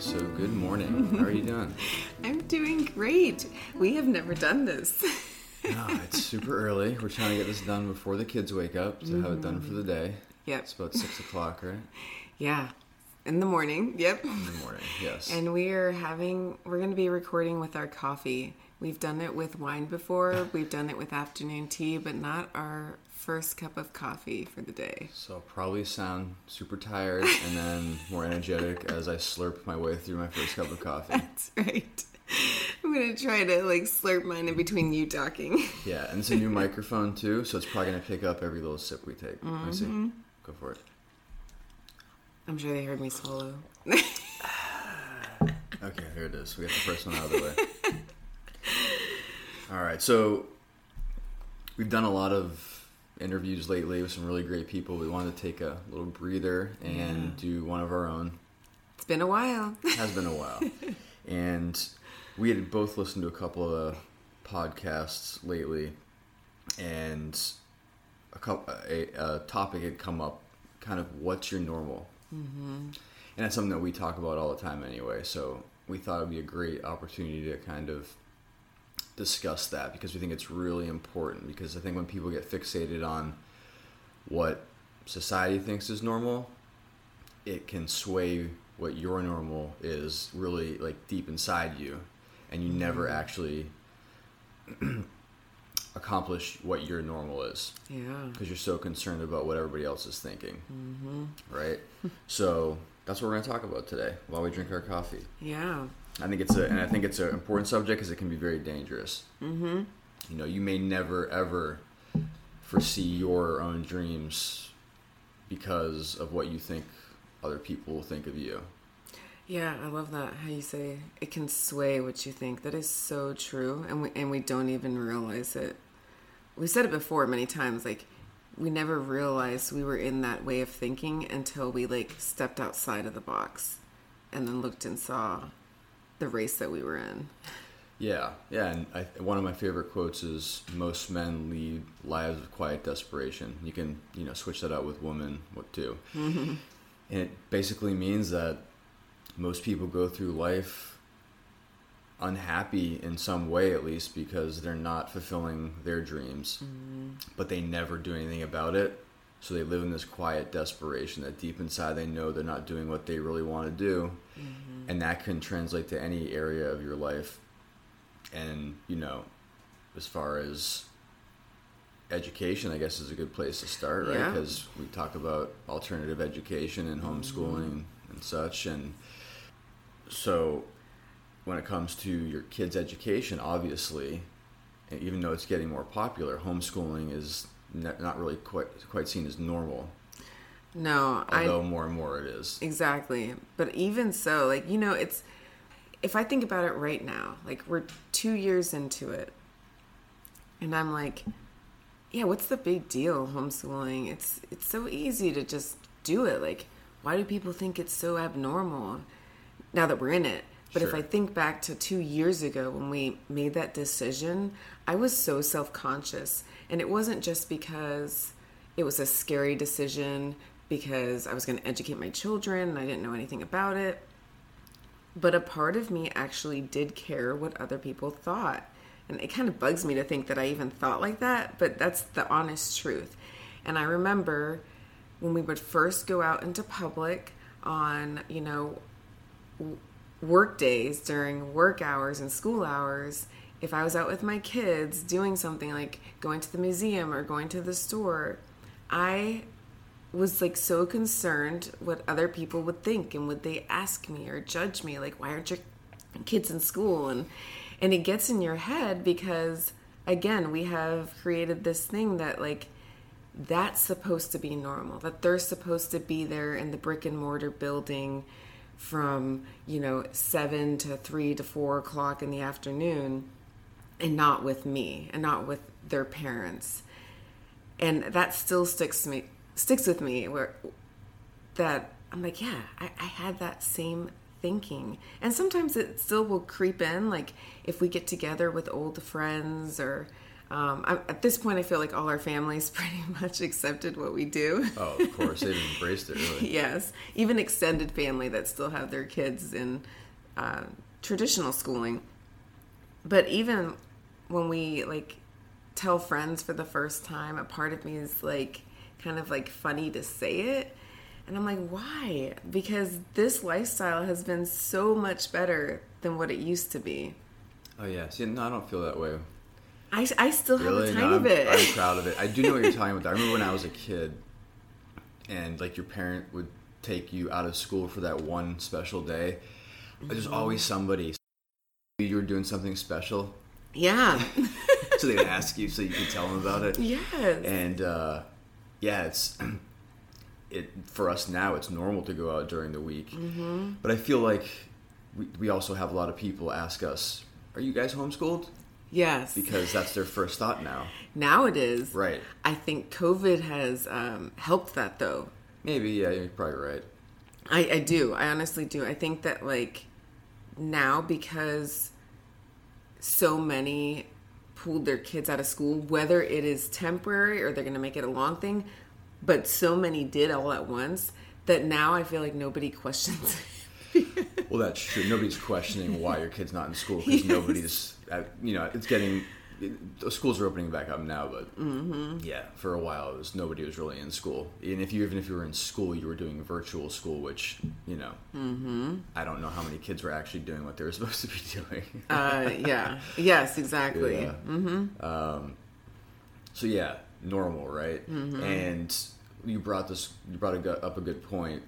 so good morning. How are you doing? I'm doing great. We have never done this. no, it's super early. We're trying to get this done before the kids wake up to have it done for the day. Yep. It's about six o'clock, right? Yeah. In the morning. Yep. In the morning, yes. And we are having, we're going to be recording with our coffee. We've done it with wine before, we've done it with afternoon tea, but not our first cup of coffee for the day. so I'll probably sound super tired and then more energetic as I slurp my way through my first cup of coffee. That's right. I'm to try to like slurp mine in between you talking. Yeah, and it's a new microphone too, so it's probably gonna pick up every little sip we take. Let me see. Mm-hmm. Go for it. I'm sure they heard me swallow. Okay, here it is. We got the first one out of the way. All right, so we've done a lot of interviews lately with some really great people. We wanted to take a little breather and do one of our own. It's been a while. It has been a while, and we had both listened to a couple of podcasts lately, and a couple a, a topic had come up, kind of what's your normal, mm-hmm. and that's something that we talk about all the time anyway. So we thought it'd be a great opportunity to kind of discuss that because we think it's really important. Because I think when people get fixated on what society thinks is normal, it can sway what your normal is really like deep inside you. And you never mm-hmm. actually accomplish what your normal is. Yeah. because you're so concerned about what everybody else is thinking. Mm-hmm. Right? So that's what we're going to talk about today while we drink our coffee. Yeah. I think it's a, and I think it's an important subject because it can be very dangerous. Mm-hmm. You know, you may never ever foresee your own dreams because of what you think other people will think of you. Yeah, I love that. How you say it can sway what you think. That is so true, and we and we don't even realize it. We said it before many times. Like we never realized we were in that way of thinking until we like stepped outside of the box, and then looked and saw the race that we were in. Yeah, yeah, and I, one of my favorite quotes is "Most men lead lives of quiet desperation." You can, you know, switch that out with women, what too, and it basically means that most people go through life unhappy in some way, at least because they're not fulfilling their dreams, mm-hmm. but they never do anything about it. So they live in this quiet desperation that deep inside they know they're not doing what they really want to do, mm-hmm. And that can translate to any area of your life. And you know as far as education i guess is a good place to start right? Yeah. because we talk about alternative education and homeschooling mm-hmm. and such. And so when it comes to your kids education obviously even though it's getting more popular homeschooling is not really quite quite seen as normal No, although I more and more it is exactly. But even so, like you know, it's if I think about it right now, like we're two years into it, and I'm like, yeah, what's the big deal homeschooling? It's it's so easy to just do it. Like, why do people think it's so abnormal now that we're in it? But if I think back to two years ago when we made that decision, I was so self conscious. And it wasn't just because it was a scary decision because I was going to educate my children and I didn't know anything about it. But a part of me actually did care what other people thought. And it kind of bugs me to think that I even thought like that, but that's the honest truth. And I remember when we would first go out into public on, you know, work days during work hours and school hours, if I was out with my kids doing something like going to the museum or going to the store, I was like so concerned what other people would think and would they ask me or judge me like why aren't your kids in school? And and it gets in your head because again we have created this thing that like that's supposed to be normal that they're supposed to be there in the brick and mortar building from you know seven to three to four o'clock in the afternoon and not with me and not with their parents. And that still sticks to me sticks with me where that i'm like yeah I, I had that same thinking and sometimes it still will creep in like if we get together with old friends or Um, I, at this point, I feel like all our families pretty much accepted what we do. Oh, of course, they've embraced it. Really. yes, even extended family that still have their kids in uh, traditional schooling. But even when we like tell friends for the first time, a part of me is like kind of like funny to say it. And I'm like, why? Because this lifestyle has been so much better than what it used to be. Oh yeah. See, no, I don't feel that way. I, I still have Really? a No, tiny I'm, bit. I'm proud of it. I do know what you're talking about. I remember when I was a kid, and like your parent would take you out of school for that one special day. There's Mm-hmm. always somebody. You were doing something special, yeah. so they would ask you so you could tell them about it. yes. And uh, yeah, it's it for us now. It's normal to go out during the week, Mm-hmm. but I feel like we, we also have a lot of people ask us, "Are you guys homeschooled?" yes. Because that's their first thought now. now it is. Right. I think COVID has um, helped that though. Maybe. Yeah, you're probably right. I, I do. I honestly do. I think that like now because so many pulled their kids out of school, whether it is temporary or they're going to make it a long thing, but so many did all at once that now I feel like nobody questions. Well, that's true. Nobody's questioning why your kid's not in school because Yes. nobody's, uh, you know, it's getting. The schools are opening back up now, but Mm-hmm. yeah, for a while it was nobody was really in school. And if you even if you were in school, you were doing virtual school, which you know, Mm-hmm. I don't know how many kids were actually doing what they were supposed to be doing. uh, yeah. Yes, exactly. Yeah. Mm-hmm. Um, so yeah, normal, right? Mm-hmm. And you brought this, you brought a, up a good point.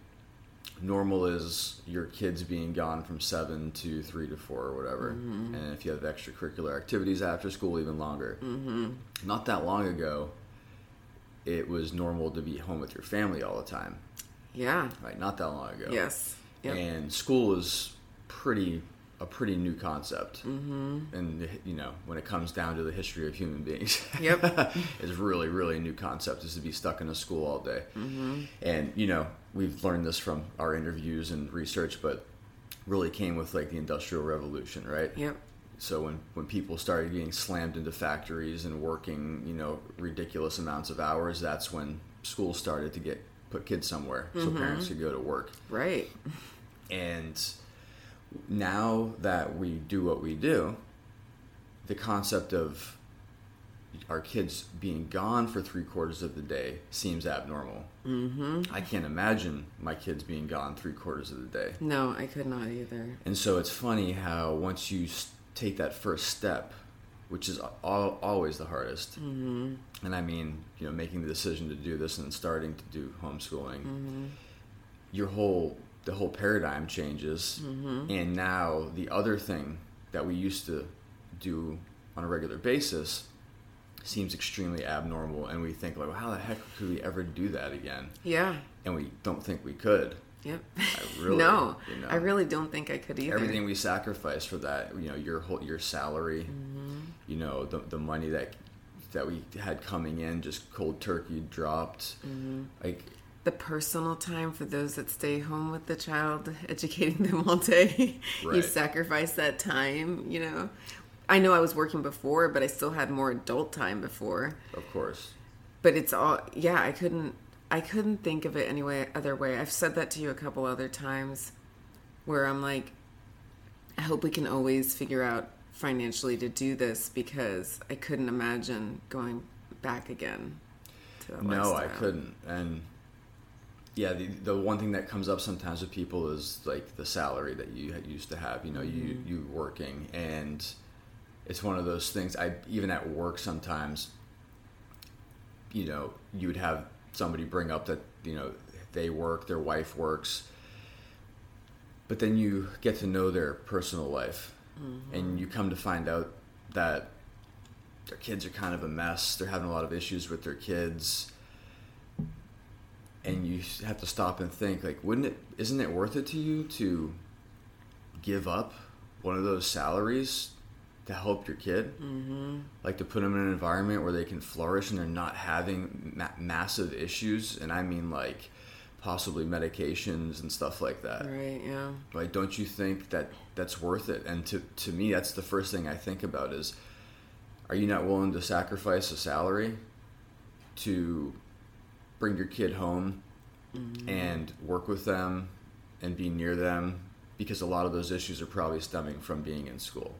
Normal is your kids being gone from seven to three to four or whatever, Mm-hmm. and if you have extracurricular activities after school, even longer. Mm-hmm. Not that long ago, it was normal to be home with your family all the time, Yeah. right? Not that long ago. Yes. Yep. And school is pretty a pretty new concept, mm-hmm. and you know when it comes down to the history of human beings, Yep. it's really really a new concept is to be stuck in a school all day. Mm-hmm. And you know we've learned this from our interviews and research, but really came with like the industrial revolution, right? Yep. So when, when people started getting slammed into factories and working, you know, ridiculous amounts of hours, that's when schools started to get put kids somewhere so mm-hmm. parents could go to work. Right. And now that we do what we do, the concept of our kids being gone for three quarters of the day seems abnormal. Mm-hmm. I can't imagine my kids being gone three quarters of the day. No, I could not either. And so it's funny how once you take that first step, which is al- always the hardest, mm-hmm. and I mean, you know, making the decision to do this and starting to do homeschooling, your whole the whole paradigm changes, and now the other thing that we used to do on a regular basis seems extremely abnormal, and we think like, well, how the heck could we ever do that again? Yeah. And we don't think we could. Yep. really- no, you know. I really don't think I could either. everything we sacrifice for that you know your whole your salary mm-hmm. you know the, the money that that we had coming in just cold turkey dropped mm-hmm. like the personal time for those that stay home with the child, educating them all day. you sacrifice that time, you know. I know I was working before, but I still had more adult time before. of course. But it's all yeah, I couldn't I couldn't think of it any way other way. I've said that to you a couple other times where I'm like I hope we can always figure out financially to do this because I couldn't imagine going back again to that no i couldn't. And yeah the, the one thing that comes up sometimes with people is like the salary that you used to have you know you mm-hmm. you working. And it's one of those things i even at work sometimes you know you would have somebody bring up that you know they work their wife works but then you get to know their personal life. Mm-hmm. And you come to find out that their kids are kind of a mess they're having a lot of issues with their kids. And you have to stop and think like wouldn't it isn't it worth it to you to give up one of those salaries to help your kid mm-hmm. like to put them in an environment where they can flourish and they're not having ma- massive issues and i mean like possibly medications and stuff like that Right, yeah. like don't you think that that's worth it and to to me that's the first thing i think about is are you not willing to sacrifice a salary to bring your kid home mm-hmm. and work with them and be near them because a lot of those issues are probably stemming from being in school.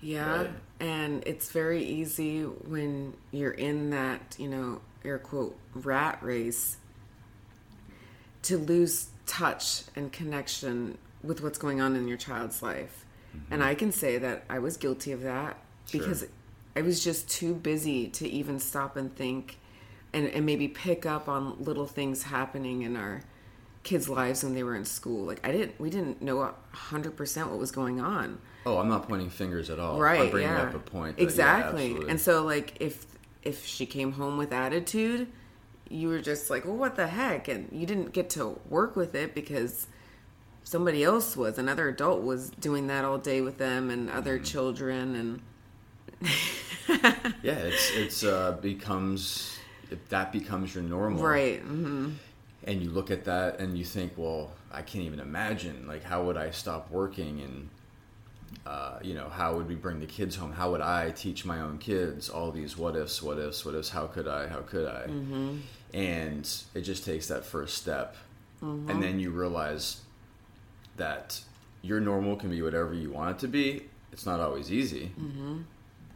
Yeah, right? and it's very easy when you're in that, you know, air quote rat race to lose touch and connection with what's going on in your child's life. Mm-hmm. And I can say that I was guilty of that sure. because I was just too busy to even stop and think and, and maybe pick up on little things happening in our kids' lives when they were in school. Like I didn't, we didn't know hundred percent what was going on. Oh, I'm not pointing fingers at all. Right? I'm bringing yeah. up a point. That, exactly. Yeah, and so, like, if if she came home with attitude, you were just like, well, what the heck? And you didn't get to work with it because somebody else was, another adult was doing that all day with them and other mm-hmm. children and. yeah, it's it's uh, becomes if that becomes your normal, right? Mm-hmm. And you look at that and you think, well, I can't even imagine. Like, how would I stop working and uh, you know, how would we bring the kids home? How would I teach my own kids all these what ifs, what ifs, what ifs? How could I? How could I? Mm-hmm. And it just takes that first step, mm-hmm. and then you realize that your normal can be whatever you want it to be. It's not always easy, mm-hmm.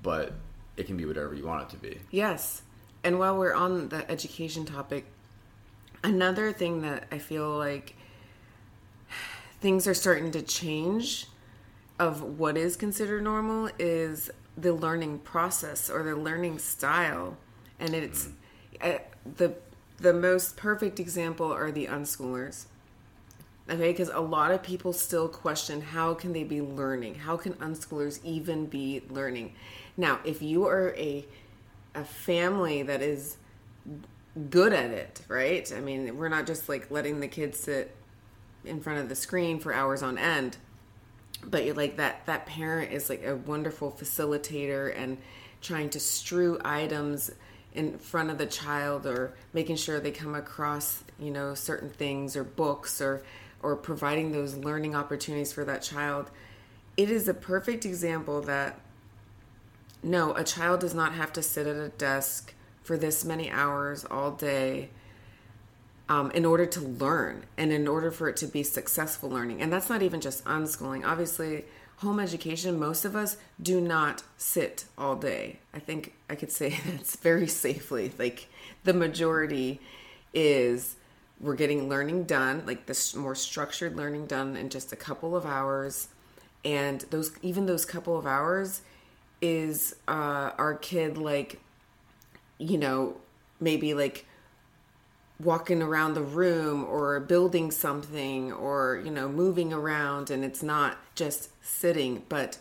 but it can be whatever you want it to be. Yes, and while we're on the education topic, another thing that I feel like things are starting to change of what is considered normal is the learning process or the learning style. And it's uh, the the most perfect example are the unschoolers. Okay because a lot of people still question how can they be learning? How can unschoolers even be learning? Now if you are a a family that is good at it right? I mean we're not just like letting the kids sit in front of the screen for hours on end but you're like that that parent is like a wonderful facilitator and trying to strew items in front of the child or making sure they come across you know certain things or books or or providing those learning opportunities for that child. It is a perfect example that no a child does not have to sit at a desk for this many hours all day um, in order to learn and in order for it to be successful learning. And that's not even just unschooling. Obviously, home education, most of us do not sit all day. I think I could say that's very safely. Like the majority is we're getting learning done, like this more structured learning done in just a couple of hours. And those, even those couple of hours, is uh, our kid like, you know, maybe like walking around the room or building something or you know moving around and it's not just sitting but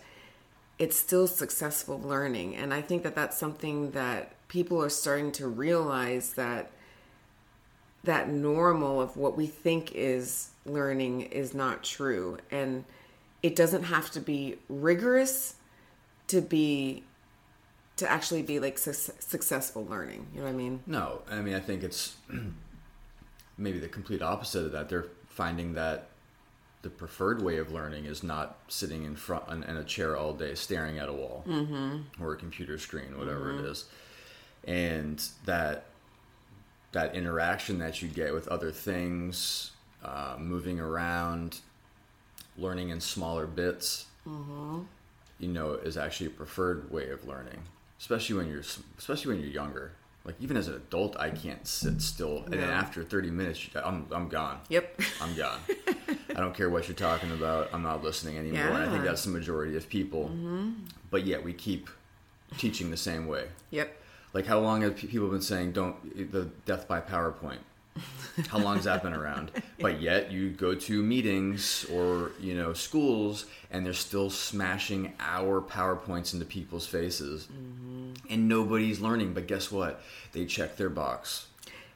it's still successful learning. And i think that that's something that people are starting to realize that that normal of what we think is learning is not true. And it doesn't have to be rigorous to be to actually be like su- successful learning. You know what i mean? No. I mean i think it's maybe the complete opposite of that. They're finding that the preferred way of learning is not sitting in front in a chair all day staring at a wall mm-hmm. or a computer screen, whatever mm-hmm. it is, and that that interaction that you get with other things, uh, moving around, learning in smaller bits, mm-hmm. you know, is actually a preferred way of learning, especially when you're especially when you're younger like even as an adult i can't sit still. And then after 30 minutes i'm, I'm gone. Yep. I'm gone. I don't care what you're talking about. I'm not listening anymore. Yeah. and i think that's the majority of people. Mm-hmm. but yet we keep teaching the same way. Yep. Like how long have people been saying don't the death by powerpoint how long has that been around? But yet you go to meetings or you know schools, and they're still smashing our powerpoints into people's faces, mm-hmm. and nobody's learning. But guess what? They check their box.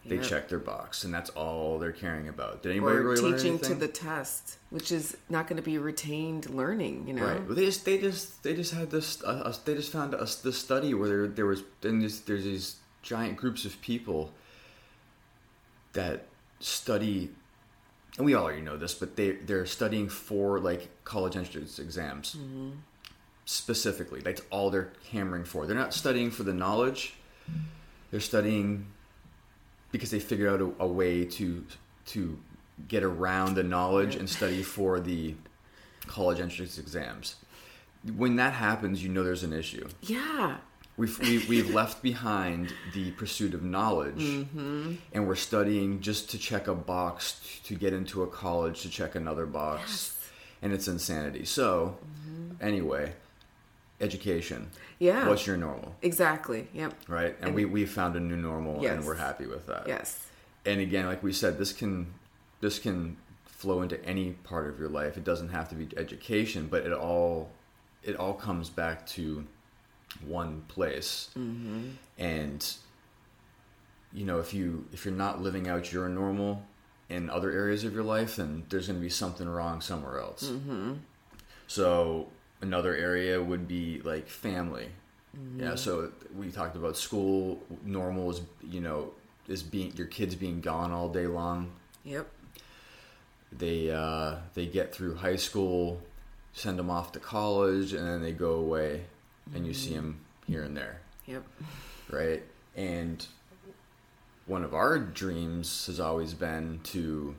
They yep. check their box, and that's all they're caring about. Did anybody or really teaching to the test, which is not going to be retained learning? You know, right? Well, they just they just they just had this. Uh, they just found us this study where there there was there's, there's these giant groups of people that study and we all already know this, but they they're studying for like college entrance exams, mm-hmm. specifically. That's all they're hammering for. They're not studying for the knowledge. They're studying because they figured out a, a way to to get around the knowledge and study for the college entrance exams. When that happens, you know there's an issue. Yeah. We've, we've, we've left behind the pursuit of knowledge mm-hmm. and we're studying just to check a box to get into a college to check another box Yes. and it's insanity so mm-hmm. anyway education Yeah. what's your normal Exactly. Yep. right and, we, we found a new normal Yes. and we're happy with that Yes. and again like we said this can this can flow into any part of your life it doesn't have to be education but it all it all comes back to one place. Mm-hmm. And you know if you if you're not living out your normal in other areas of your life then there's going to be something wrong somewhere else. Mm-hmm. So another area would be like family. Mm-hmm. Yeah so we talked about school normal is you know is being your kids being gone all day long. Yep. they uh, they get through high school, send them off to college, and then they go away, and you see them here and there, Yep. right? And one of our dreams has always been to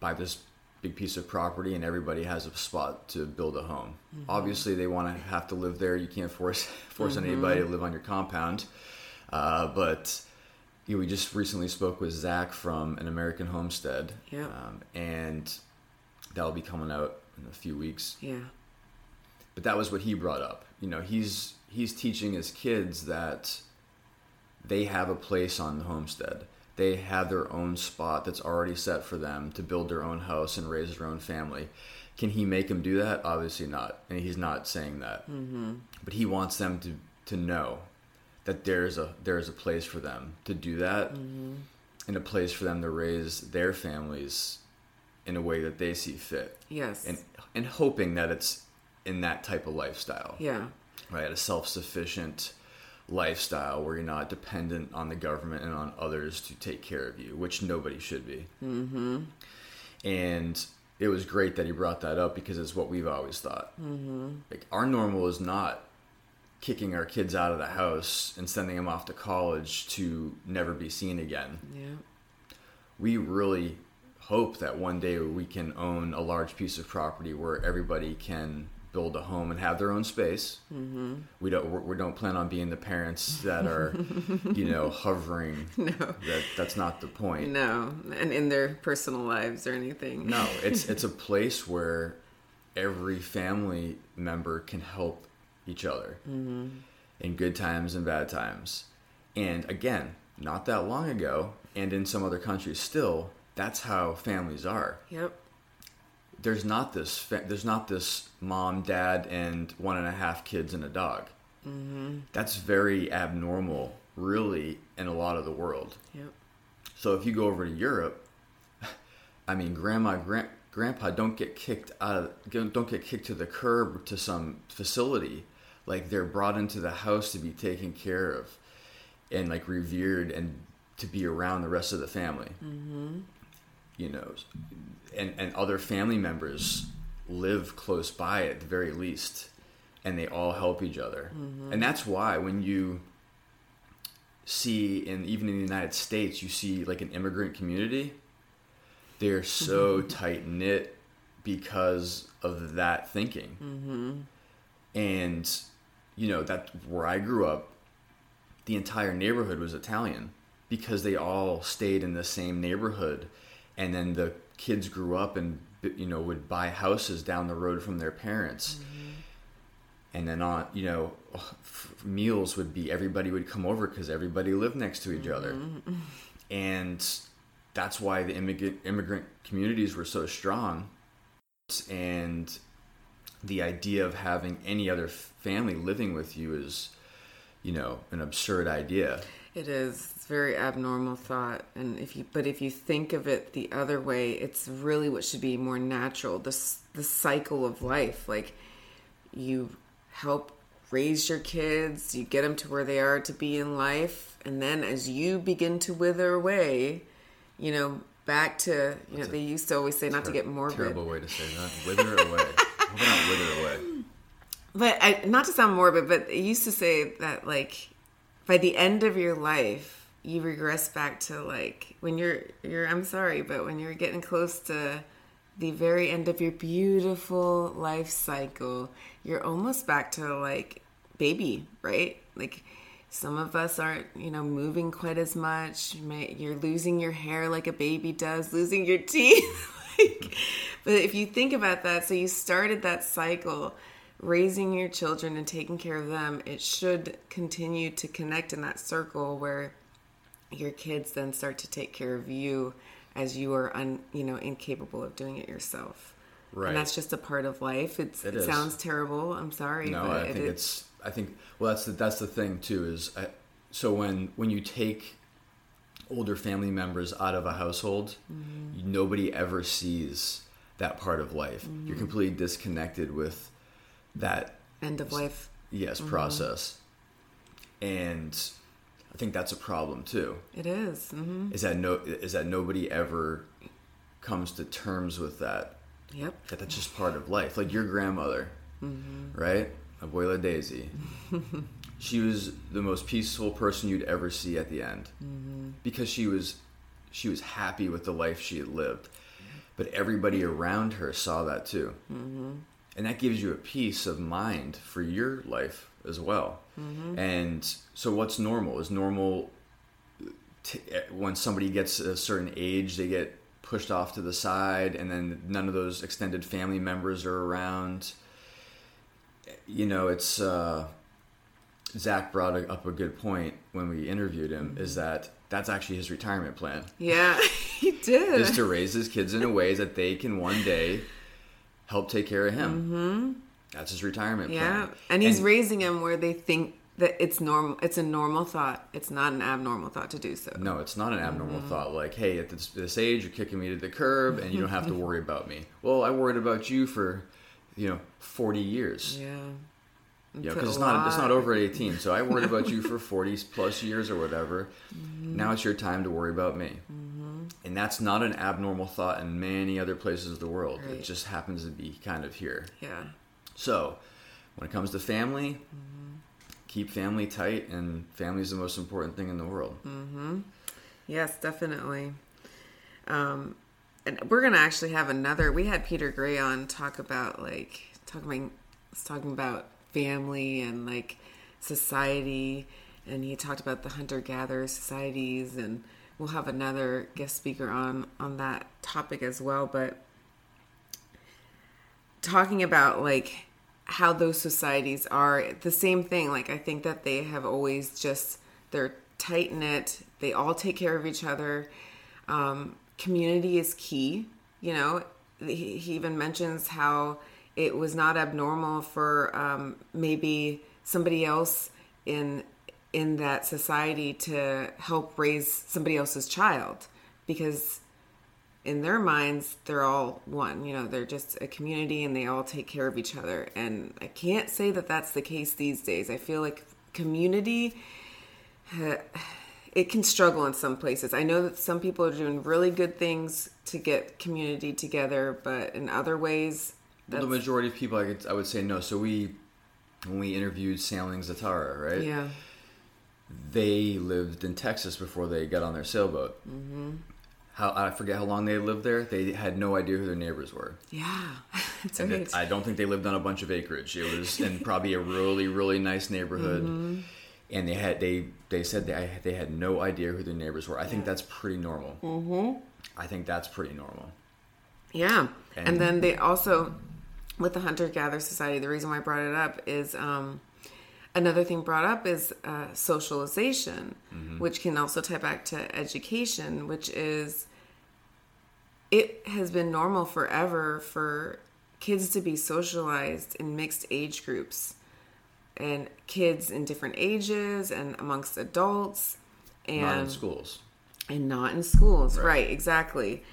buy this big piece of property, and everybody has a spot to build a home. Obviously, they want to have to live there. You can't force force anybody to live on your compound, uh, but you know, we just recently spoke with Zach from an American Homestead, Yeah. um, and that'll be coming out in a few weeks. Yeah. But that was what he brought up. You know, he's he's teaching his kids that they have a place on the homestead. They have their own spot that's already set for them to build their own house and raise their own family. Can he make them do that? Obviously not, and he's not saying that. Mm-hmm. But he wants them to to know that there's a there's a place for them to do that, and a place for them to raise their families in a way that they see fit Yes. and and hoping that it's in that type of lifestyle, yeah. right? A self-sufficient lifestyle where you're not dependent on the government and on others to take care of you, which nobody should be. Mm-hmm. And it was great that he brought that up because it's what we've always thought. Mm-hmm. Like our normal is not kicking our kids out of the house and sending them off to college to never be seen again Yeah. we really hope that one day we can own a large piece of property where everybody can build a home and have their own space. Mm-hmm. We don't we don't plan on being the parents that are, you know, hovering. No. That that's not the point. No. And in their personal lives or anything. No, it's it's a place where every family member can help each other in good times and bad times. And again, not that long ago, and in some other countries still, that's how families are. Yep. There's not this. There's not this mom, dad, and one and a half kids and a dog. Mm-hmm. That's very abnormal, really, in a lot of the world. Yep. So if you go over to Europe, I mean, grandma, gran- grandpa don't get kicked out of, don't get kicked to the curb to some facility. Like they're brought into the house to be taken care of, and like revered and to be around the rest of the family. Mm-hmm. You know, and and other family members live close by at the very least, and they all help each other. And that's why when you see in even in the United States, you see like an immigrant community. They're so tight knit because of that thinking, mm-hmm. and you know that where I grew up, the entire neighborhood was Italian because they all stayed in the same neighborhood, and then the kids grew up and you know would buy houses down the road from their parents. Mm-hmm. And then on you know f- meals would be everybody would come over because everybody lived next to each other. Mm-hmm. And that's why the immigrant immigrant communities were so strong. And the idea of having any other family living with you is you know an absurd idea It is. It's a very abnormal thought, and if you but if you think of it the other way, it's really what should be more natural. This the cycle of life, like you help raise your kids, you get them to where they are to be in life, and then as you begin to wither away, you know, back to you know they used to always say not to get morbid. terrible way to say that wither away How about not wither away But I, not to sound morbid, but it used to say that like by the end of your life, you regress back to like when you're you're I'm sorry, but when you're getting close to the very end of your beautiful life cycle, you're almost back to like baby, right? Like some of us aren't, you know, moving quite as much. You're losing your hair like a baby does, losing your teeth. like, but if you think about that, so you started that cycle raising your children and taking care of them, it should continue to connect in that circle where your kids then start to take care of you as you are un, you know incapable of doing it yourself. Right. And that's just a part of life. It's, it, it sounds terrible. I'm sorry. No, I think it, it's. I think well, that's the that's the thing too. Is I, so when when you take older family members out of a household, mm-hmm. nobody ever sees that part of life. Mm-hmm. You're completely disconnected with that end of life. Yes, mm-hmm. process. And I think that's a problem too. It is. Mm-hmm. Is that no? Is that nobody ever comes to terms with that? Yep. That that's just part of life. Like your grandmother, mm-hmm. right? Abuela Daisy. she was the most peaceful person you'd ever see at the end mm-hmm. because she was she was happy with the life she had lived. But everybody around her saw that too. And that gives you a peace of mind for your life as well. Mm-hmm. And so, what's normal? Is normal t- eh, when somebody gets a certain age, they get pushed off to the side, and then none of those extended family members are around. You know, it's uh, Zach brought up a good point when we interviewed him. Mm-hmm. Is that that's actually his retirement plan? Yeah, he did. Is to raise his kids in a way that they can one day help take care of him. Mm-hmm. That's his retirement yeah. plan. And he's and, raising him where they think that it's normal. It's a normal thought. It's not an abnormal thought to do so. No, it's not an abnormal mm-hmm. thought. Like, hey, at this, this, age, you're kicking me to the curb, and you don't have to worry about me. Well, I worried about you for, you know, forty years. Yeah. Yeah, because it's not it's not over at eighteen. So I worried about you for forty plus years or whatever. Mm-hmm. Now it's your time to worry about me. Mm-hmm. And that's not an abnormal thought in many other places of the world. Right. It just happens to be kind of here. Yeah. So, when it comes to family, mm-hmm. keep family tight, and family is the most important thing in the world. Mm-hmm. Yes, definitely. Um, and we're gonna actually have another. We had Peter Gray on talk about like talking talking about family and like society, and he talked about the hunter gatherer societies, and we'll have another guest speaker on on that topic as well. But talking about like how those societies are the same thing. Like I think that they have always just they're tight knit. They all take care of each other. Um, community is key. You know, he, he, even mentions how it was not abnormal for um, maybe somebody else in in that society to help raise somebody else's child because in their minds they're all one you know they're just a community and they all take care of each other. And i can't say that that's the case these days. I feel like community it can struggle in some places. I know that some people are doing really good things to get community together but in other ways well, the majority of people I, could, I would say no. So we when we interviewed sailing zatara right? Yeah they lived in texas before they got on their sailboat mm-hmm how I forget how long they lived there. They had no idea who their neighbors were. Yeah, it's okay. I don't think they lived on a bunch of acreage. It was in probably a really really nice neighborhood, mm-hmm. and they had they they said they they had no idea who their neighbors were. I think that's pretty normal. Mm-hmm. I think that's pretty normal. Yeah, and, and then they also with the hunter gatherer society. The reason why I brought it up is. Um, another thing brought up is uh, socialization, mm-hmm. which can also tie back to education, which is it has been normal forever for kids to be socialized in mixed age groups and kids in different ages and amongst adults and not in schools. And not in schools. Right, right exactly.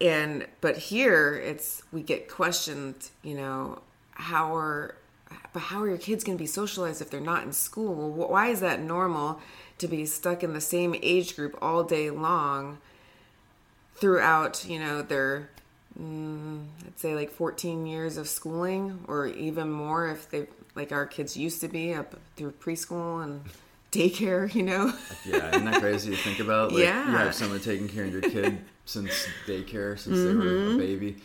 And but here it's we get questioned you know how are but how are your kids going to be socialized if they're not in school? Why is that normal to be stuck in the same age group all day long throughout, you know, their I'd say like 14 years of schooling, or even more if they like our kids used to be up through preschool and daycare. You know. Yeah, isn't that crazy to think about? Like, Yeah. You have someone taking care of your kid since daycare, since they were Mm-hmm. a baby.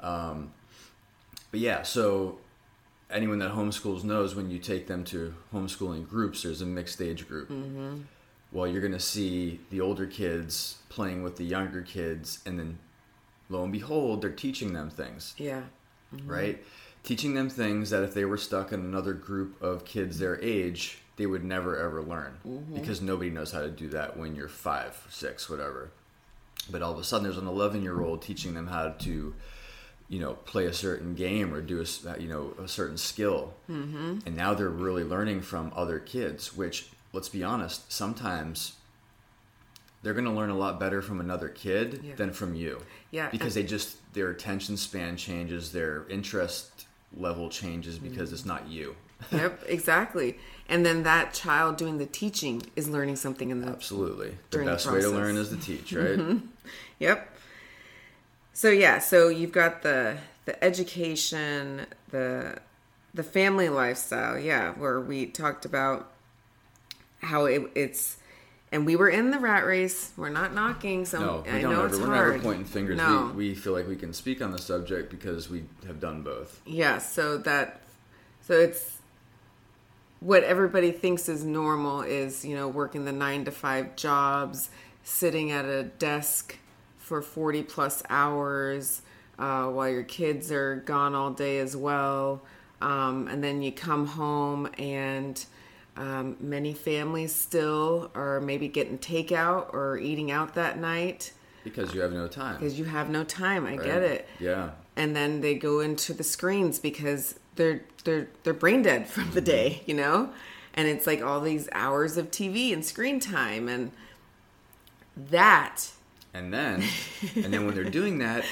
Um, but yeah, so anyone that homeschools knows when you take them to homeschooling groups, there's a mixed age group. Mm-hmm. Well, you're going to see the older kids playing with the younger kids, and then lo and behold, they're teaching them things Yeah. right? Teaching them things that if they were stuck in another group of kids their age, they would never ever learn because nobody knows how to do that when you're five, six, whatever. But all of a sudden, there's an 11 year old teaching them how to, you know, play a certain game or do a, you know, a certain skill. Mm-hmm. And now they're really learning from other kids, which, let's be honest, sometimes they're going to learn a lot better from another kid Yeah. than from you Yeah, because they just their attention span changes their interest level changes because it's not you Yep. Exactly. And then that child doing the teaching is learning something in the absolutely the During the best way to. Mm-hmm. learn is to teach right Yep. So yeah, so you've got the the education, the the family lifestyle, yeah, where we talked about how it, it's and we were in the rat race. We're not knocking So no we I don't know ever it's we're hard. never pointing fingers No. we, we feel like we can speak on the subject because we have done both Yeah, so that so it's what everybody thinks is normal is, you know, working the 9 to 5 jobs, sitting at a desk for 40 plus hours uh, while your kids are gone all day as well. Um, and then you come home and um, many families still are maybe getting takeout or eating out that night because you have no time because you have no time. I right? get it yeah and then they go into the screens because they're they're they're brain dead from the day, you know? And it's like all these hours of TV and screen time and that and then and then when they're doing that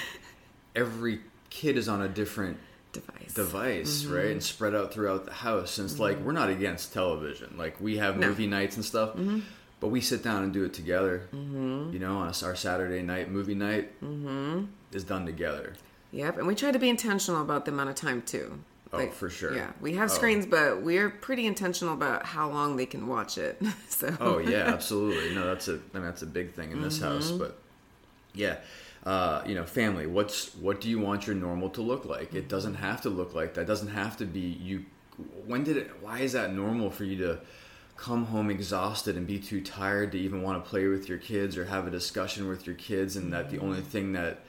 every kid is on a different device. device, Mm-hmm. right? And spread out throughout the house. And it's like we're not against television. Like we have No. movie nights and stuff, Mm-hmm. but we sit down and do it together. Mm-hmm. You know, on our Saturday night movie night Mm-hmm. is done together. Yep, and we try to be intentional about the amount of time too. Oh, for sure. Yeah, we have Oh. screens, but we're pretty intentional about how long they can watch it. so Oh yeah, absolutely. No, that's a I mean, that's a big thing in this house. Mm-hmm. But yeah, uh, you know, family. What's what do you want your normal to look like? It doesn't have to look like that. It doesn't have to be you. When did it? Why is that normal for you to? come home exhausted and be too tired to even want to play with your kids or have a discussion with your kids and that the only thing that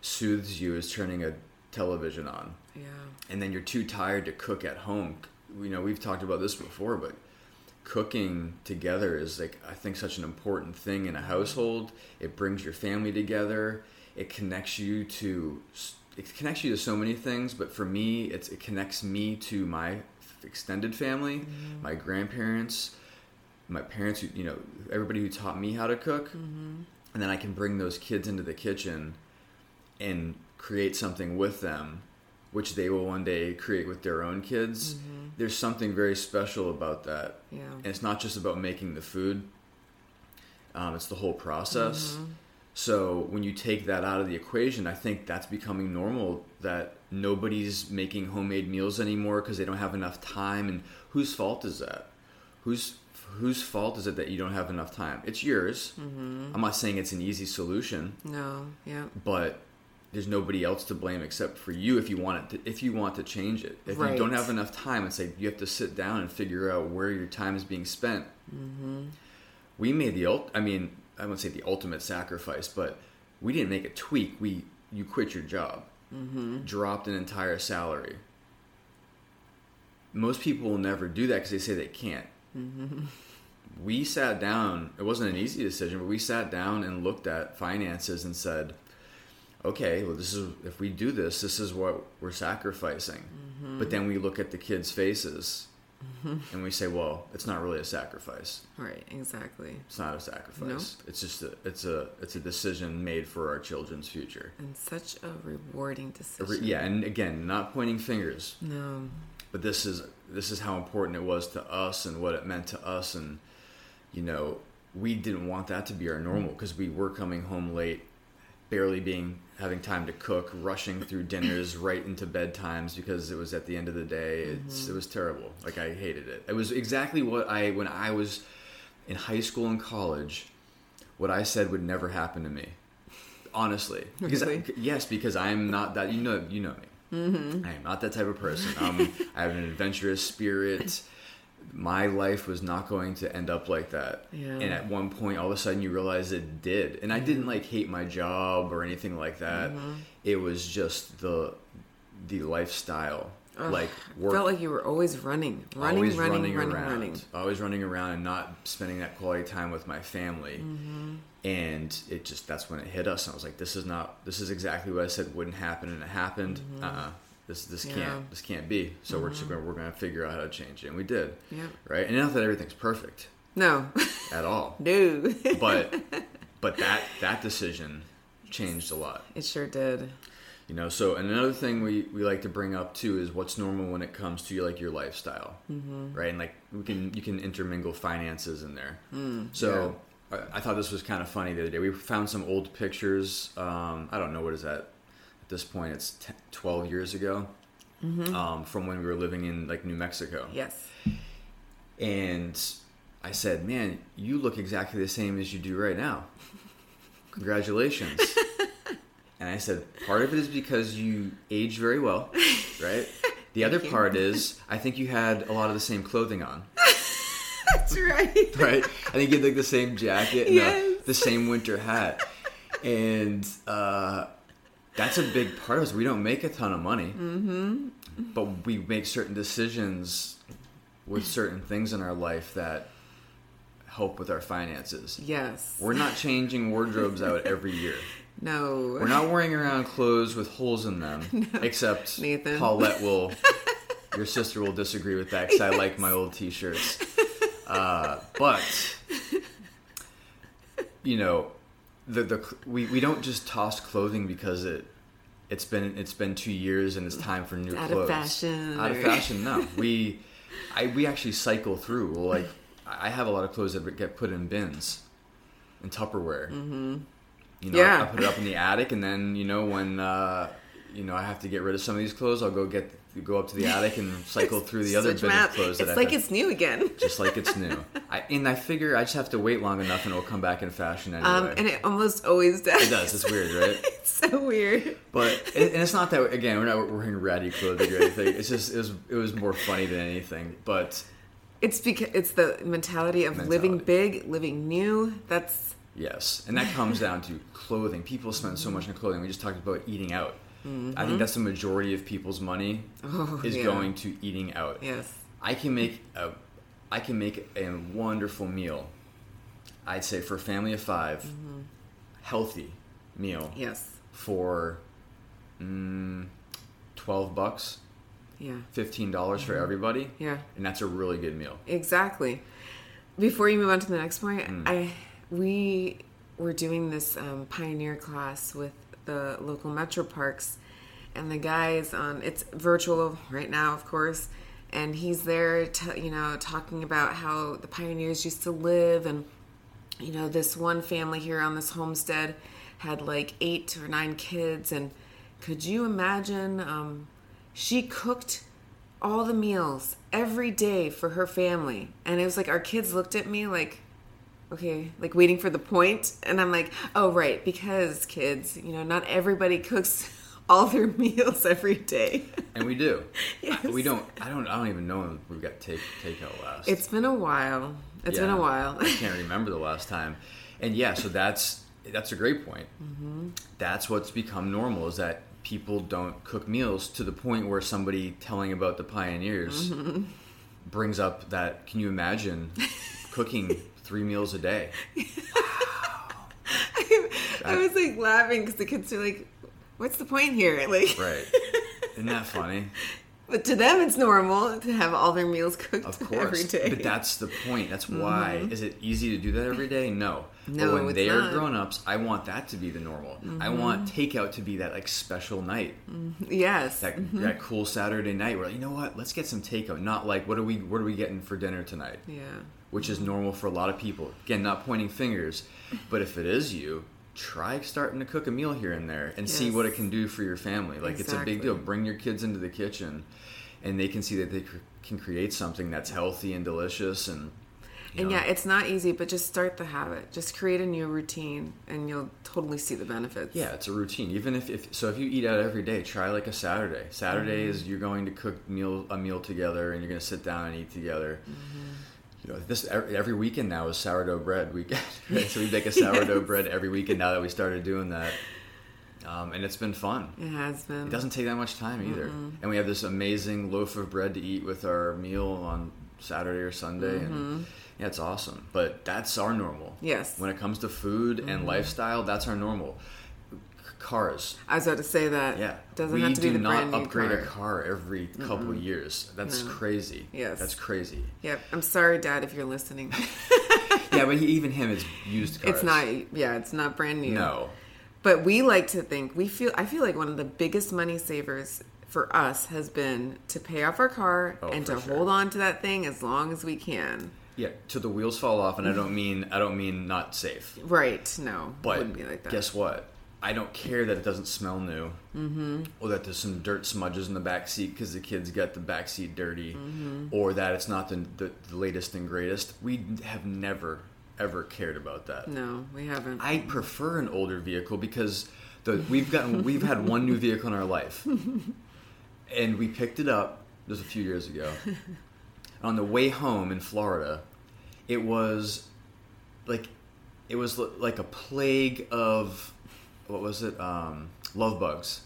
soothes you is turning a television on yeah. and then you're too tired to cook at home. You know, we've talked about this before, but cooking together is like I think such an important thing in a household. It brings your family together. It connects you to it connects you to so many things, but for me, it's it connects me to my extended family, mm-hmm. my grandparents, my parents, who, you know, everybody who taught me how to cook. Mm-hmm. And then I can bring those kids into the kitchen and create something with them which they will one day create with their own kids mm-hmm. there's something very special about that. Yeah. and it's not just about making the food um, it's the whole process. Mm-hmm. So when you take that out of the equation i think that's becoming normal that nobody's making homemade meals anymore because they don't have enough time. And whose fault is that? Whose whose fault is it that you don't have enough time? It's yours. Mm-hmm. I'm not saying it's an easy solution. No, yeah. but there's nobody else to blame except for you if you want it to, if you want to change it. If you don't have enough time and say you have to sit down and figure out where your time is being spent. Mm-hmm. We made the ult- i mean i wouldn't say the ultimate sacrifice but we didn't make a tweak. We you quit your job. Mm-hmm. Dropped an entire salary. Most people will never do that because they say they can't. Mm-hmm. We sat down it wasn't an easy decision but we sat down and looked at finances and said okay well this is if we do this this is what we're sacrificing. Mm-hmm. But then we look at the kids faces mm-hmm. and we say well it's not really a sacrifice. Right, exactly. it's not a sacrifice. It's just a it's a it's a decision made for our children's future. And such a rewarding A re- decision. yeah and again not pointing fingers. No. but this is this is how important it was to us and what it meant to us. And you know we didn't want that to be our normal because we were coming home late barely being having time to cook, rushing through dinners right into bedtimes because it was at the end of the day. It's Mm-hmm. it was terrible. Like I hated it. It was exactly what I when I was in high school and college, what I said would never happen to me. Honestly, because I- yes, because I'm not that. You know, you know me. Mm-hmm. I am not that type of person. Um, I have an adventurous spirit. My life was not going to end up like that. Yeah. And at one point, all of a sudden, you realize it did. And I didn't like hate my job or anything like that. Mm-hmm. It was just the the lifestyle. like work, Felt like you were always running, running, always running, running, running, around, running. always running around and not spending that quality time with my family. Mm-hmm. And it just that's when it hit us. And I was like, this is not. This is exactly what I said wouldn't happen, and it happened. Uh-uh. This this Mm-hmm. Yeah. can't this can't be. So we're just gonna, we're gonna figure out how to change it, and we did. Yep. Right, and not that everything's perfect No, at all, no. but but that that decision changed a lot. it sure did. You know, so and another thing we, we like to bring up too is what's normal when it comes to like your lifestyle, mm-hmm. right? And like we can you can intermingle finances in there. Mm, so I, I thought this was kind of funny the other day. We found some old pictures. Um, I don't know what is that at this point. It's 10, twelve years ago um, from when we were living in like New Mexico. Yes. And I said, "Man, you look exactly the same as you do right now. Congratulations." and I said, "Part of it is because you age very well, right? The other part is I think you had a lot of the same clothing on, That's right. right? I think you had like the same jacket and Yes. the, the same winter hat, and uh, that's a big part of us. We don't make a ton of money, mm-hmm. but we make certain decisions with certain things in our life that help with our finances. Yes. We're not changing wardrobes out every year. no. We're not wearing around clothes with holes in them, except Nathan. Paulette will. Your sister will disagree with that because I like my old T-shirts. Uh, but you know, the the we, we don't just toss clothing because it it's been it's been two years and it's time for new Out of clothes. fashion Out of fashion, no. We I we actually cycle through. Like I have a lot of clothes that get put in bins in Tupperware. Mm-hmm. You know, Yeah. I put it up in the attic, and then you know when uh, you know I have to get rid of some of these clothes, I'll go get go up to the attic and cycle through the other bin them of clothes. It's that like I have, it's like it's new again. just like it's new. I, and I figure I just have to wait long enough, and it'll come back in fashion anyway. Um, and it almost always does. it does. It's weird, right? it's so weird. But and and it's not that again. We're not wearing ratty clothing or anything. It's just it was it was more funny than anything. But It's because it's the mentality of living big, living new. That's Yes, and that comes down to clothing. People spend so much on clothing. We just talked about eating out. I think that's the majority of people's money Oh, is yeah. going to eating out. yes. I can make a, I can make a wonderful meal. I'd say for a family of 5 healthy meal Yes. for mm, twelve bucks, Yeah. fifteen dollars for everybody, Yeah. and that's a really good meal. Exactly. Before you move on to the next point, Mm. I we were doing this um, pioneer class with the local metro parks, and the guys on it's virtual right now, of course, and he's there, to, you know, talking about how the pioneers used to live, and you know, this one family here on this homestead had like eight or nine kids, and could you imagine? Um, she cooked all the meals every day for her family. And it was like our kids looked at me like, okay, like waiting for the point. And I'm like, oh, right, because kids, you know, not everybody cooks all their meals every day. And we do. Yes. We don't. I don't. I don't even know when we've got take takeout last. It's been a while. It's been a while. I can't remember the last time. And yeah, so that's that's a great point. Mm-hmm. That's what's become normal is that people don't cook meals to the point where somebody telling about the pioneers Mm-hmm. brings up that. Can you imagine cooking three meals a day? I was like laughing because the kids are like, what's the point here? Like, Right? Isn't that funny? but to them, it's normal to have all their meals cooked Of course. every day. But that's the point. That's mm-hmm. why. Is it easy to do that every day? No. No, but when they are grown ups, I want that to be the normal. I mm-hmm. want takeout to be that like special night. Mm-hmm. yes. That that cool Saturday night where you know what? Let's get some takeout. Not like what are we what are we getting for dinner tonight? yeah. Which is normal for a lot of people. Again, not pointing fingers, but if it is you, try starting to cook a meal here and there and see what it can do for your family. Like it's a big deal. Bring your kids into the kitchen, and they can see that they cr- can create something that's healthy and delicious and. And know, yeah, it's not easy, but just start the habit. Just create a new routine, and you'll totally see the benefits. Yeah, it's a routine. Even if, if so, if you eat out every day, try like a Saturday. Saturday Mm-hmm. is you're going to cook meal a meal together, and you're going to sit down and eat together. Mm-hmm. You know, this every, weekend now is sourdough bread weekend. Right? So we make a sourdough Yes. bread every weekend now that we started doing that, um, and it's been fun. It has been. It doesn't take that much time either, and we have this amazing loaf of bread to eat with our meal on Saturday or Sunday, and yeah, it's awesome. But that's our normal. Mm-hmm. Yes. When it comes to food Mm-hmm. and lifestyle, that's our normal. Cars, I was about to say that. yeah, Doesn't we have to be do the not brand new upgrade car. a car every couple of years. That's No. crazy. Yes. that's crazy. Yep. I'm sorry, Dad, if you're listening. yeah, but he, even him, it's used cars. it's not. Yeah, it's not brand new. No, But we like to think we feel. I feel like one of the biggest money savers for us has been to pay off our car Oh, and to sure. hold on to that thing as long as we can. yeah, till the wheels fall off, and I don't mean I don't mean not safe. Right? No, But wouldn't be like that. guess what? I don't care that it doesn't smell new, mm-hmm. or that there's some dirt smudges in the back seat because the kids got the back seat dirty, Mm-hmm. or that it's not the, the, the latest and greatest. We have never ever cared about that. No, we haven't. I prefer an older vehicle because the we've gotten we've had one new vehicle in our life, and we picked it up just a few years ago. On the way home in Florida, it was like it was like a plague of what was it? Um, love bugs.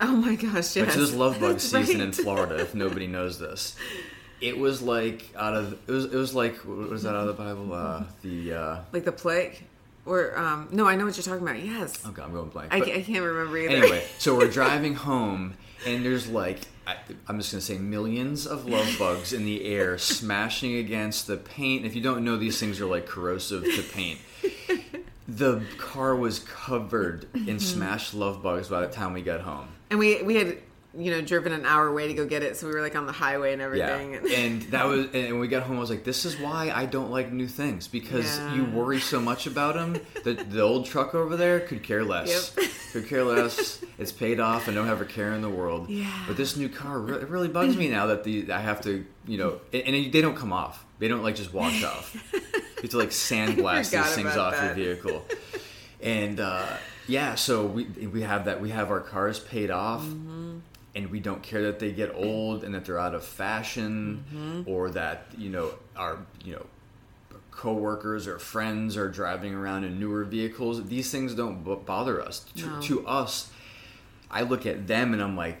oh my gosh! Yes. Which is love bug season in. Florida. If nobody knows this, it was like out of it was it was like what was that out of the Bible? Uh, the uh, like the plague, or um, no, I know what you're talking about. Yes. Okay, I'm going blank. I, I can't remember either. anyway, so we're driving home, and there's like I, I'm just gonna say millions of love bugs in the air, smashing against the paint. If you don't know, these things are like corrosive to paint. The car was covered Mm-hmm. in smashed love bugs by the time we got home. and we we had you know driven an hour away to go get it, so we were like on the highway and Yeah, everything. and that was, and we got home, I was like, "This is why I don't like new things because Yeah. you worry so much about them. The the old truck over there could care less. Yep. Could care less. It's paid off and don't have a care in the world. Yeah. But this new car, re- it really bugs me now that the I have to, you know, and, and they don't come off. They don't like just wash off. You have to like sandblast these things off your vehicle. And uh, yeah, so we we have that. We have our cars paid off Mm-hmm. and we don't care that they get old and that they're out of fashion Mm-hmm. or that you know our you know coworkers or friends are driving around in newer vehicles these things don't b- bother us to, No. to us i look at them and i'm like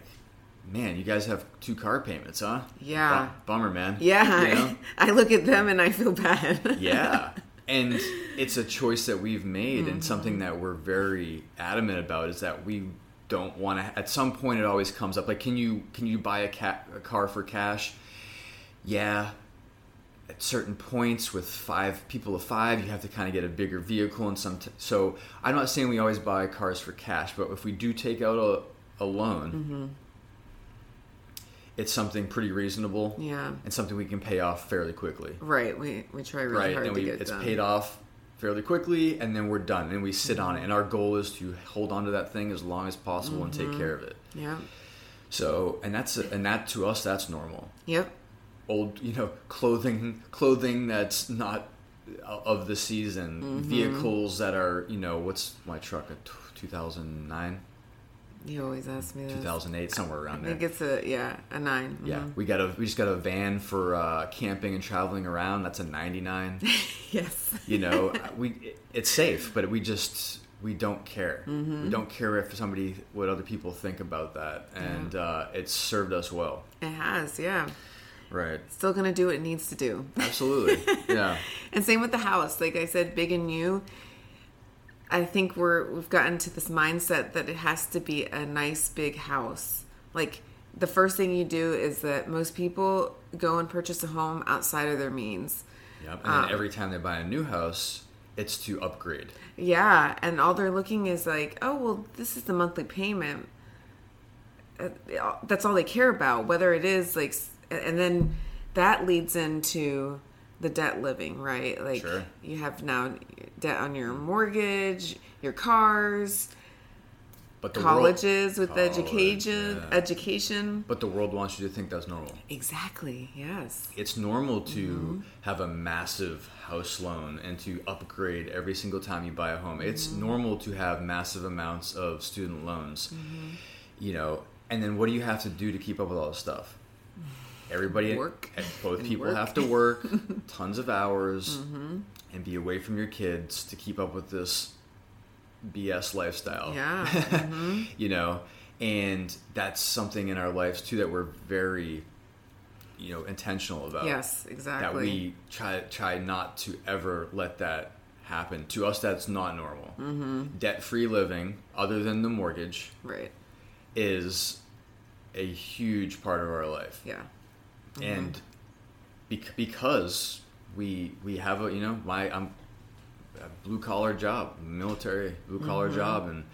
man you guys have two car payments huh Yeah. Bum- bummer man yeah, You know? I look at them and I feel bad. yeah and it's a choice that we've made and Mm-hmm. something that we're very adamant about is that we don't want to at some point it always comes up like can you can you buy a, ca- a car for cash yeah at certain points with five people of five you have to kind of get a bigger vehicle and some t- so i'm not saying we always buy cars for cash but if we do take out a, a loan Mm-hmm. It's something pretty reasonable yeah, and something we can pay off fairly quickly right. We we try really right hard and to we, get it's done. paid off fairly quickly and then we're done and we sit on it and our goal is to hold on to that thing as long as possible and Mm-hmm. take care of it Yeah. so and that's and that to us that's normal Yep. old you know clothing clothing that's not of the season Mm-hmm. vehicles that are you know what's my truck a t- 2009 You always ask me this. 2008 somewhere around there. I think there it's a yeah a 9 yeah Mhm. we got a we just got a van for uh, camping and traveling around that's a 99 Yes. you know we it's safe but we just we don't care Mm-hmm. we don't care if somebody what other people think about that and uh, it's served us well It has. Yeah. right Still gonna do what it needs to do. absolutely yeah And same with the house. Like I said, big and new. I think we're we've gotten to this mindset that it has to be a nice big house. Like the first thing you do is that most people go and purchase a home outside of their means. yep and then every time they buy a new house it's to upgrade Yeah, and all they're looking is like, oh well, this is the monthly payment. Uh, That's all they care about. Whether it is like, and then that leads into the debt living, right? Like Sure. you have now debt on your mortgage, your cars, But the colleges world, with College, education, yeah. education. But the world wants you to think that's normal. Exactly. Yes. It's normal to Mm-hmm. have a massive house loan and to upgrade every single time you buy a home. It's Mm-hmm. normal to have massive amounts of student loans. Mm-hmm. You know, and then what do you have to do to keep up with all this stuff? Everybody, Work. And both people work. have to work tons of hours and be away from your kids to keep up with this BS lifestyle Yeah. Mm-hmm. you know and that's something in our lives too that we're very you know intentional about yes. Exactly. That we try try not to ever let that happen to us that's not normal mm-hmm. debt-free living other than the mortgage right. is a huge part of our life Yeah. And bec- because we we have a you know my I'm a blue collar job military blue collar Mm-hmm. job and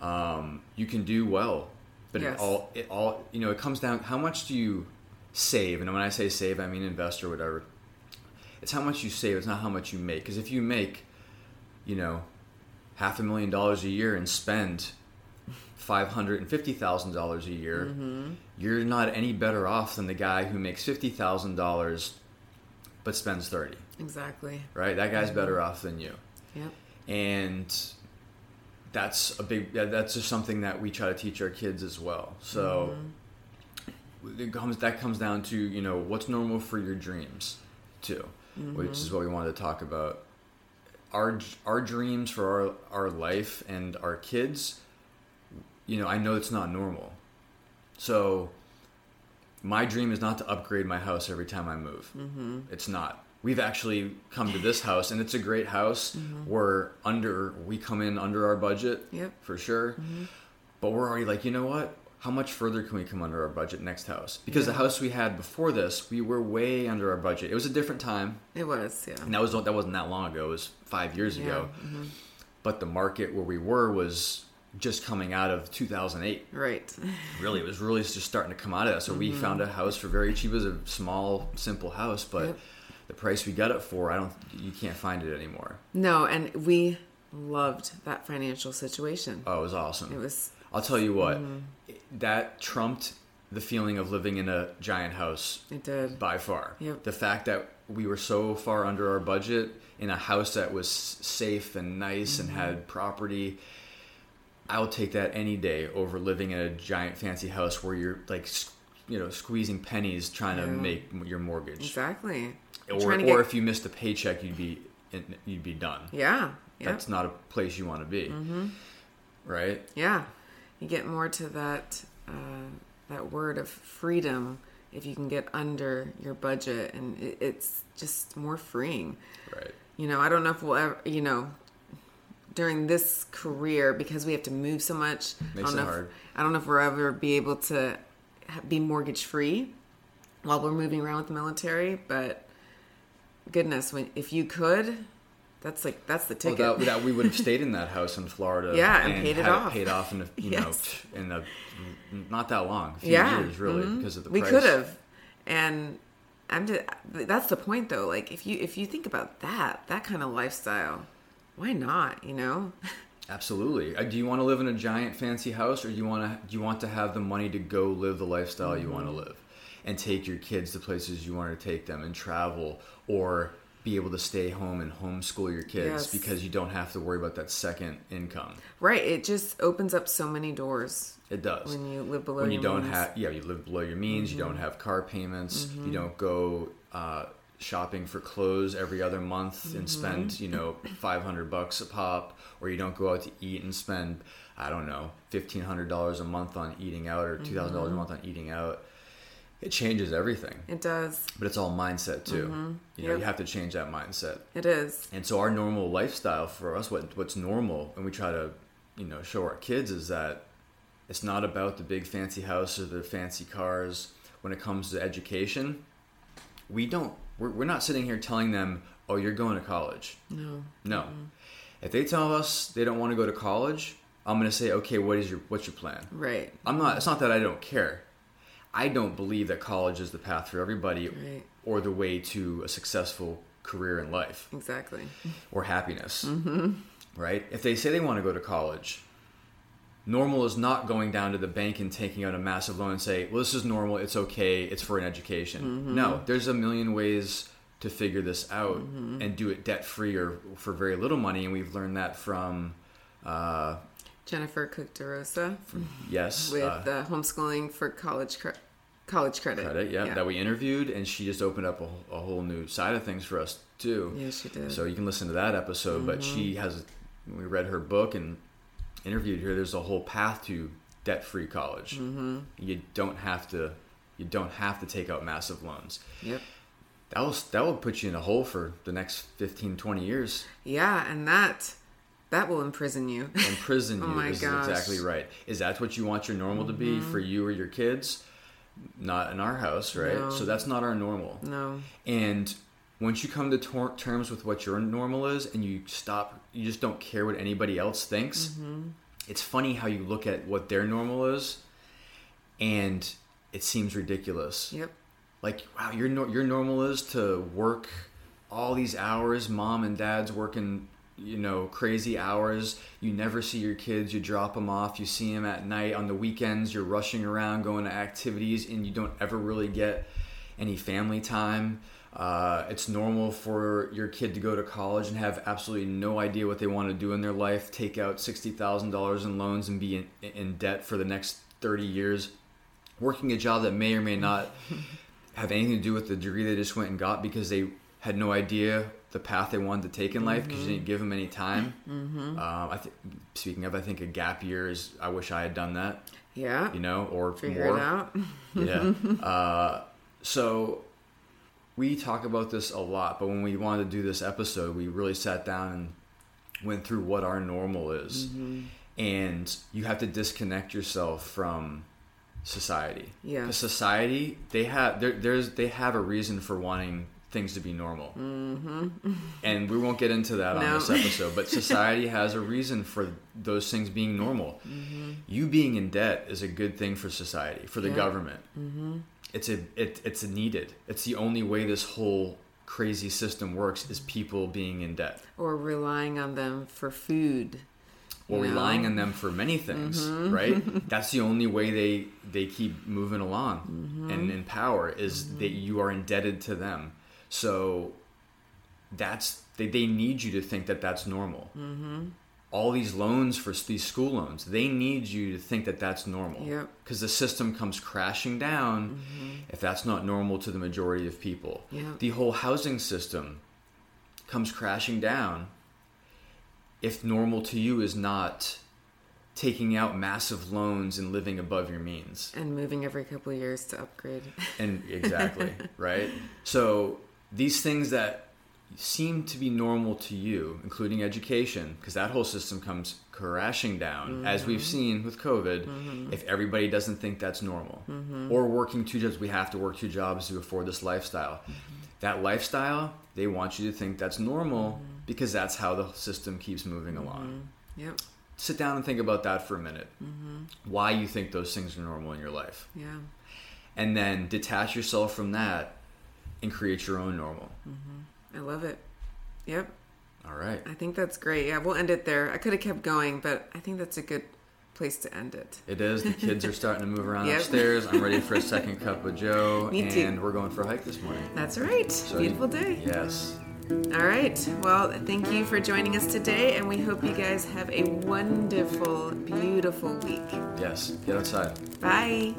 um, you can do well but Yes. it all it all you know it comes down how much do you save and when I say save I mean invest or whatever it's how much you save it's not how much you make because if you make you know half a million dollars a year and spend five hundred and fifty thousand dollars a year, Mm-hmm. You're not any better off than the guy who makes fifty thousand dollars but spends thirty. Exactly. Right? That guy's better Mm-hmm. off than you, Yep. and that's a big. That's just something that we try to teach our kids as well. So it comes that comes down to you know what's normal for your dreams too, which is what we wanted to talk about. Our our dreams for our our life and our kids you know, I know it's not normal. So my dream is not to upgrade my house every time I move. Mm-hmm. It's not. We've actually come to this house, and it's a great house. Mm-hmm. We're under. We come in under our budget, Yep. for sure. Mm-hmm. But we're already like, you know what? How much further can we come under our budget next house? Because the house we had before this, we were way under our budget. It was a different time, It was. Yeah. and that was that wasn't that long ago. It was five years ago. Mm-hmm. But the market where we were was just coming out of 2008 Right. really it was really just starting to come out of that so we mm-hmm. found a house for very cheap it was a small simple house but Yep. the price we got it for i don't you can't find it anymore No, and we loved that financial situation. oh it was awesome It was i'll tell you what mm-hmm. that trumped the feeling of living in a giant house it did. by far Yep. the fact that we were so far under our budget in a house that was safe and nice and mm-hmm. had property i'll take that any day over living in a giant fancy house where you're like you know squeezing pennies trying to make your mortgage Exactly. or, or get- if you missed a paycheck you'd be you'd be done Yeah. Yep. that's not a place you want to be right Yeah, you get more to that uh, that word of freedom if you can get under your budget, and it, it's just more freeing. right You know, I don't know if we'll ever, you know, during this career because we have to move so much. I don't it know hard. If, I don't know if we'll ever be able to be mortgage free while we're moving around with the military, but goodness, when if you could, that's like that's the well, ticket. that, that we would have stayed in that house in Florida Yeah, and paid it off. paid off in a, you Yes. know in a not that long a few yeah, years really mhm. because of the we could have, and I'm just that's the point though. Like if you if you think about that that kind of lifestyle, why not? You know, Absolutely. Uh, Do you want to live in a giant fancy house, or do you want to do you want to have the money to go live the lifestyle you Mm-hmm. want to live, and take your kids to places you want to take them, and travel, or be able to stay home and homeschool your kids Yes. because you don't have to worry about that second income. right? It just opens up so many doors It does. when you live below. when you don't means. have yeah you live below your means you Mm-hmm. don't have car payments you don't go uh, shopping for clothes every other month Mm-hmm. and spend you know 500 bucks a pop or you don't go out to eat and spend i don't know $1500 a month on eating out or $2000 Mm-hmm. a month on eating out it changes everything It does. but it's all mindset too you know Mm-hmm. Yep. you have to change that mindset It is. and so our normal lifestyle for us, what what's normal, and we try to, you know, show our kids is that it's not about the big fancy house or the fancy cars. When it comes to education, we don't. We're, we're not sitting here telling them, "Oh, you're going to college." No. No. If they tell us they don't want to go to college, I'm going to say, "Okay, what is your what's your plan?" Right. I'm not. It's not that I don't care. I don't believe that college is the path for everybody Right. or the way to a successful career in life Exactly. or happiness. Mm-hmm. Right? If they say they want to go to college, normal is not going down to the bank and taking out a massive loan and say, well, this is normal, it's okay, it's for an education. No, there's a million ways to figure this out and do it debt free or for very little money. And we've learned that from, uh, Jennifer Cook DeRosa yes, with uh, uh, homeschooling for college cre- college credit. credit, yeah, that we interviewed, and she just opened up a, a whole new side of things for us too. Yeah, she did. So you can listen to that episode. But she has, we read her book and interviewed here, There's a whole path to debt-free college. Mm-hmm. You don't have to, you don't have to take out massive loans. Yep. That will that will put you in a hole for the next 15, 20 years. Yeah, and that that will imprison you. Imprison Oh you my is gosh. exactly right. Is that what you want your normal to be for you or your kids? Not in our house, right? No. So that's not our normal. no. And once you come to tor- terms with what your normal is and you stop, you just don't care what anybody else thinks, Mm-hmm. it's funny how you look at what their normal is and it seems ridiculous. Yep. Like, wow, your, your normal is to work all these hours, mom and dad's working, you know, crazy hours. You never see your kids, you drop them off, you see them at night. On the weekends, you're rushing around going to activities and you don't ever really get any family time. Uh, it's normal for your kid to go to college and have absolutely no idea what they want to do in their life, take out $60,000 in loans and be in, in debt for the next 30 years, working a job that may or may not have anything to do with the degree they just went and got because they had no idea the path they wanted to take in life because you didn't give them any time. Um, I th- speaking of, I think a gap year is. I wish I had done that. Yeah. You know, or Figure more. it out. Yeah. uh, so we talk about this a lot, but when we wanted to do this episode, we really sat down and went through what our normal is. Mm-hmm. And you have to disconnect yourself from society. Yeah. Society, they have there's they have a reason for wanting things to be normal. Mm-hmm. And we won't get into that on this episode, but society has a reason for those things being normal. You being in debt is a good thing for society, for the Yeah. government. It's a it, it's a needed. It's the only way this whole crazy system works is people being in debt Or relying on them for food. or know? relying on them for many things, mm-hmm. right? That's the only way they they keep moving along mm-hmm. and in power is mm-hmm. that you are indebted to them. So that's they, they need you to think that that's normal. All these loans for these school loans, they need you to think that that's normal. Yep. Because the system comes crashing down mm-hmm. if that's not normal to the majority of people. Yeah. The whole housing system comes crashing down if normal to you is not taking out massive loans and living above your means. And moving every couple of years to upgrade. And exactly, right? So these things that seem to be normal to you, including education, because that whole system comes crashing down, as mm-hmm. we've seen with COVID, mm-hmm. if everybody doesn't think that's normal. Mm-hmm. Or working two jobs, we have to work two jobs to afford this lifestyle. That lifestyle, they want you to think that's normal because that's how the system keeps moving along. Yep. Sit down and think about that for a minute. Why you think those things are normal in your life. Yeah. And then detach yourself from that and create your own normal. I love it. Yep. All right. I think that's great. Yeah, we'll end it there. I could have kept going, but I think that's a good place to end it. It is. The kids are starting to move around Yep. upstairs. I'm ready for a second cup of Joe. Me too. and we're going for a hike this morning. That's right. So- Beautiful day. Yes. All right. Well, thank you for joining us today, and we hope you guys have a wonderful, beautiful week. Yes. Get outside. Bye.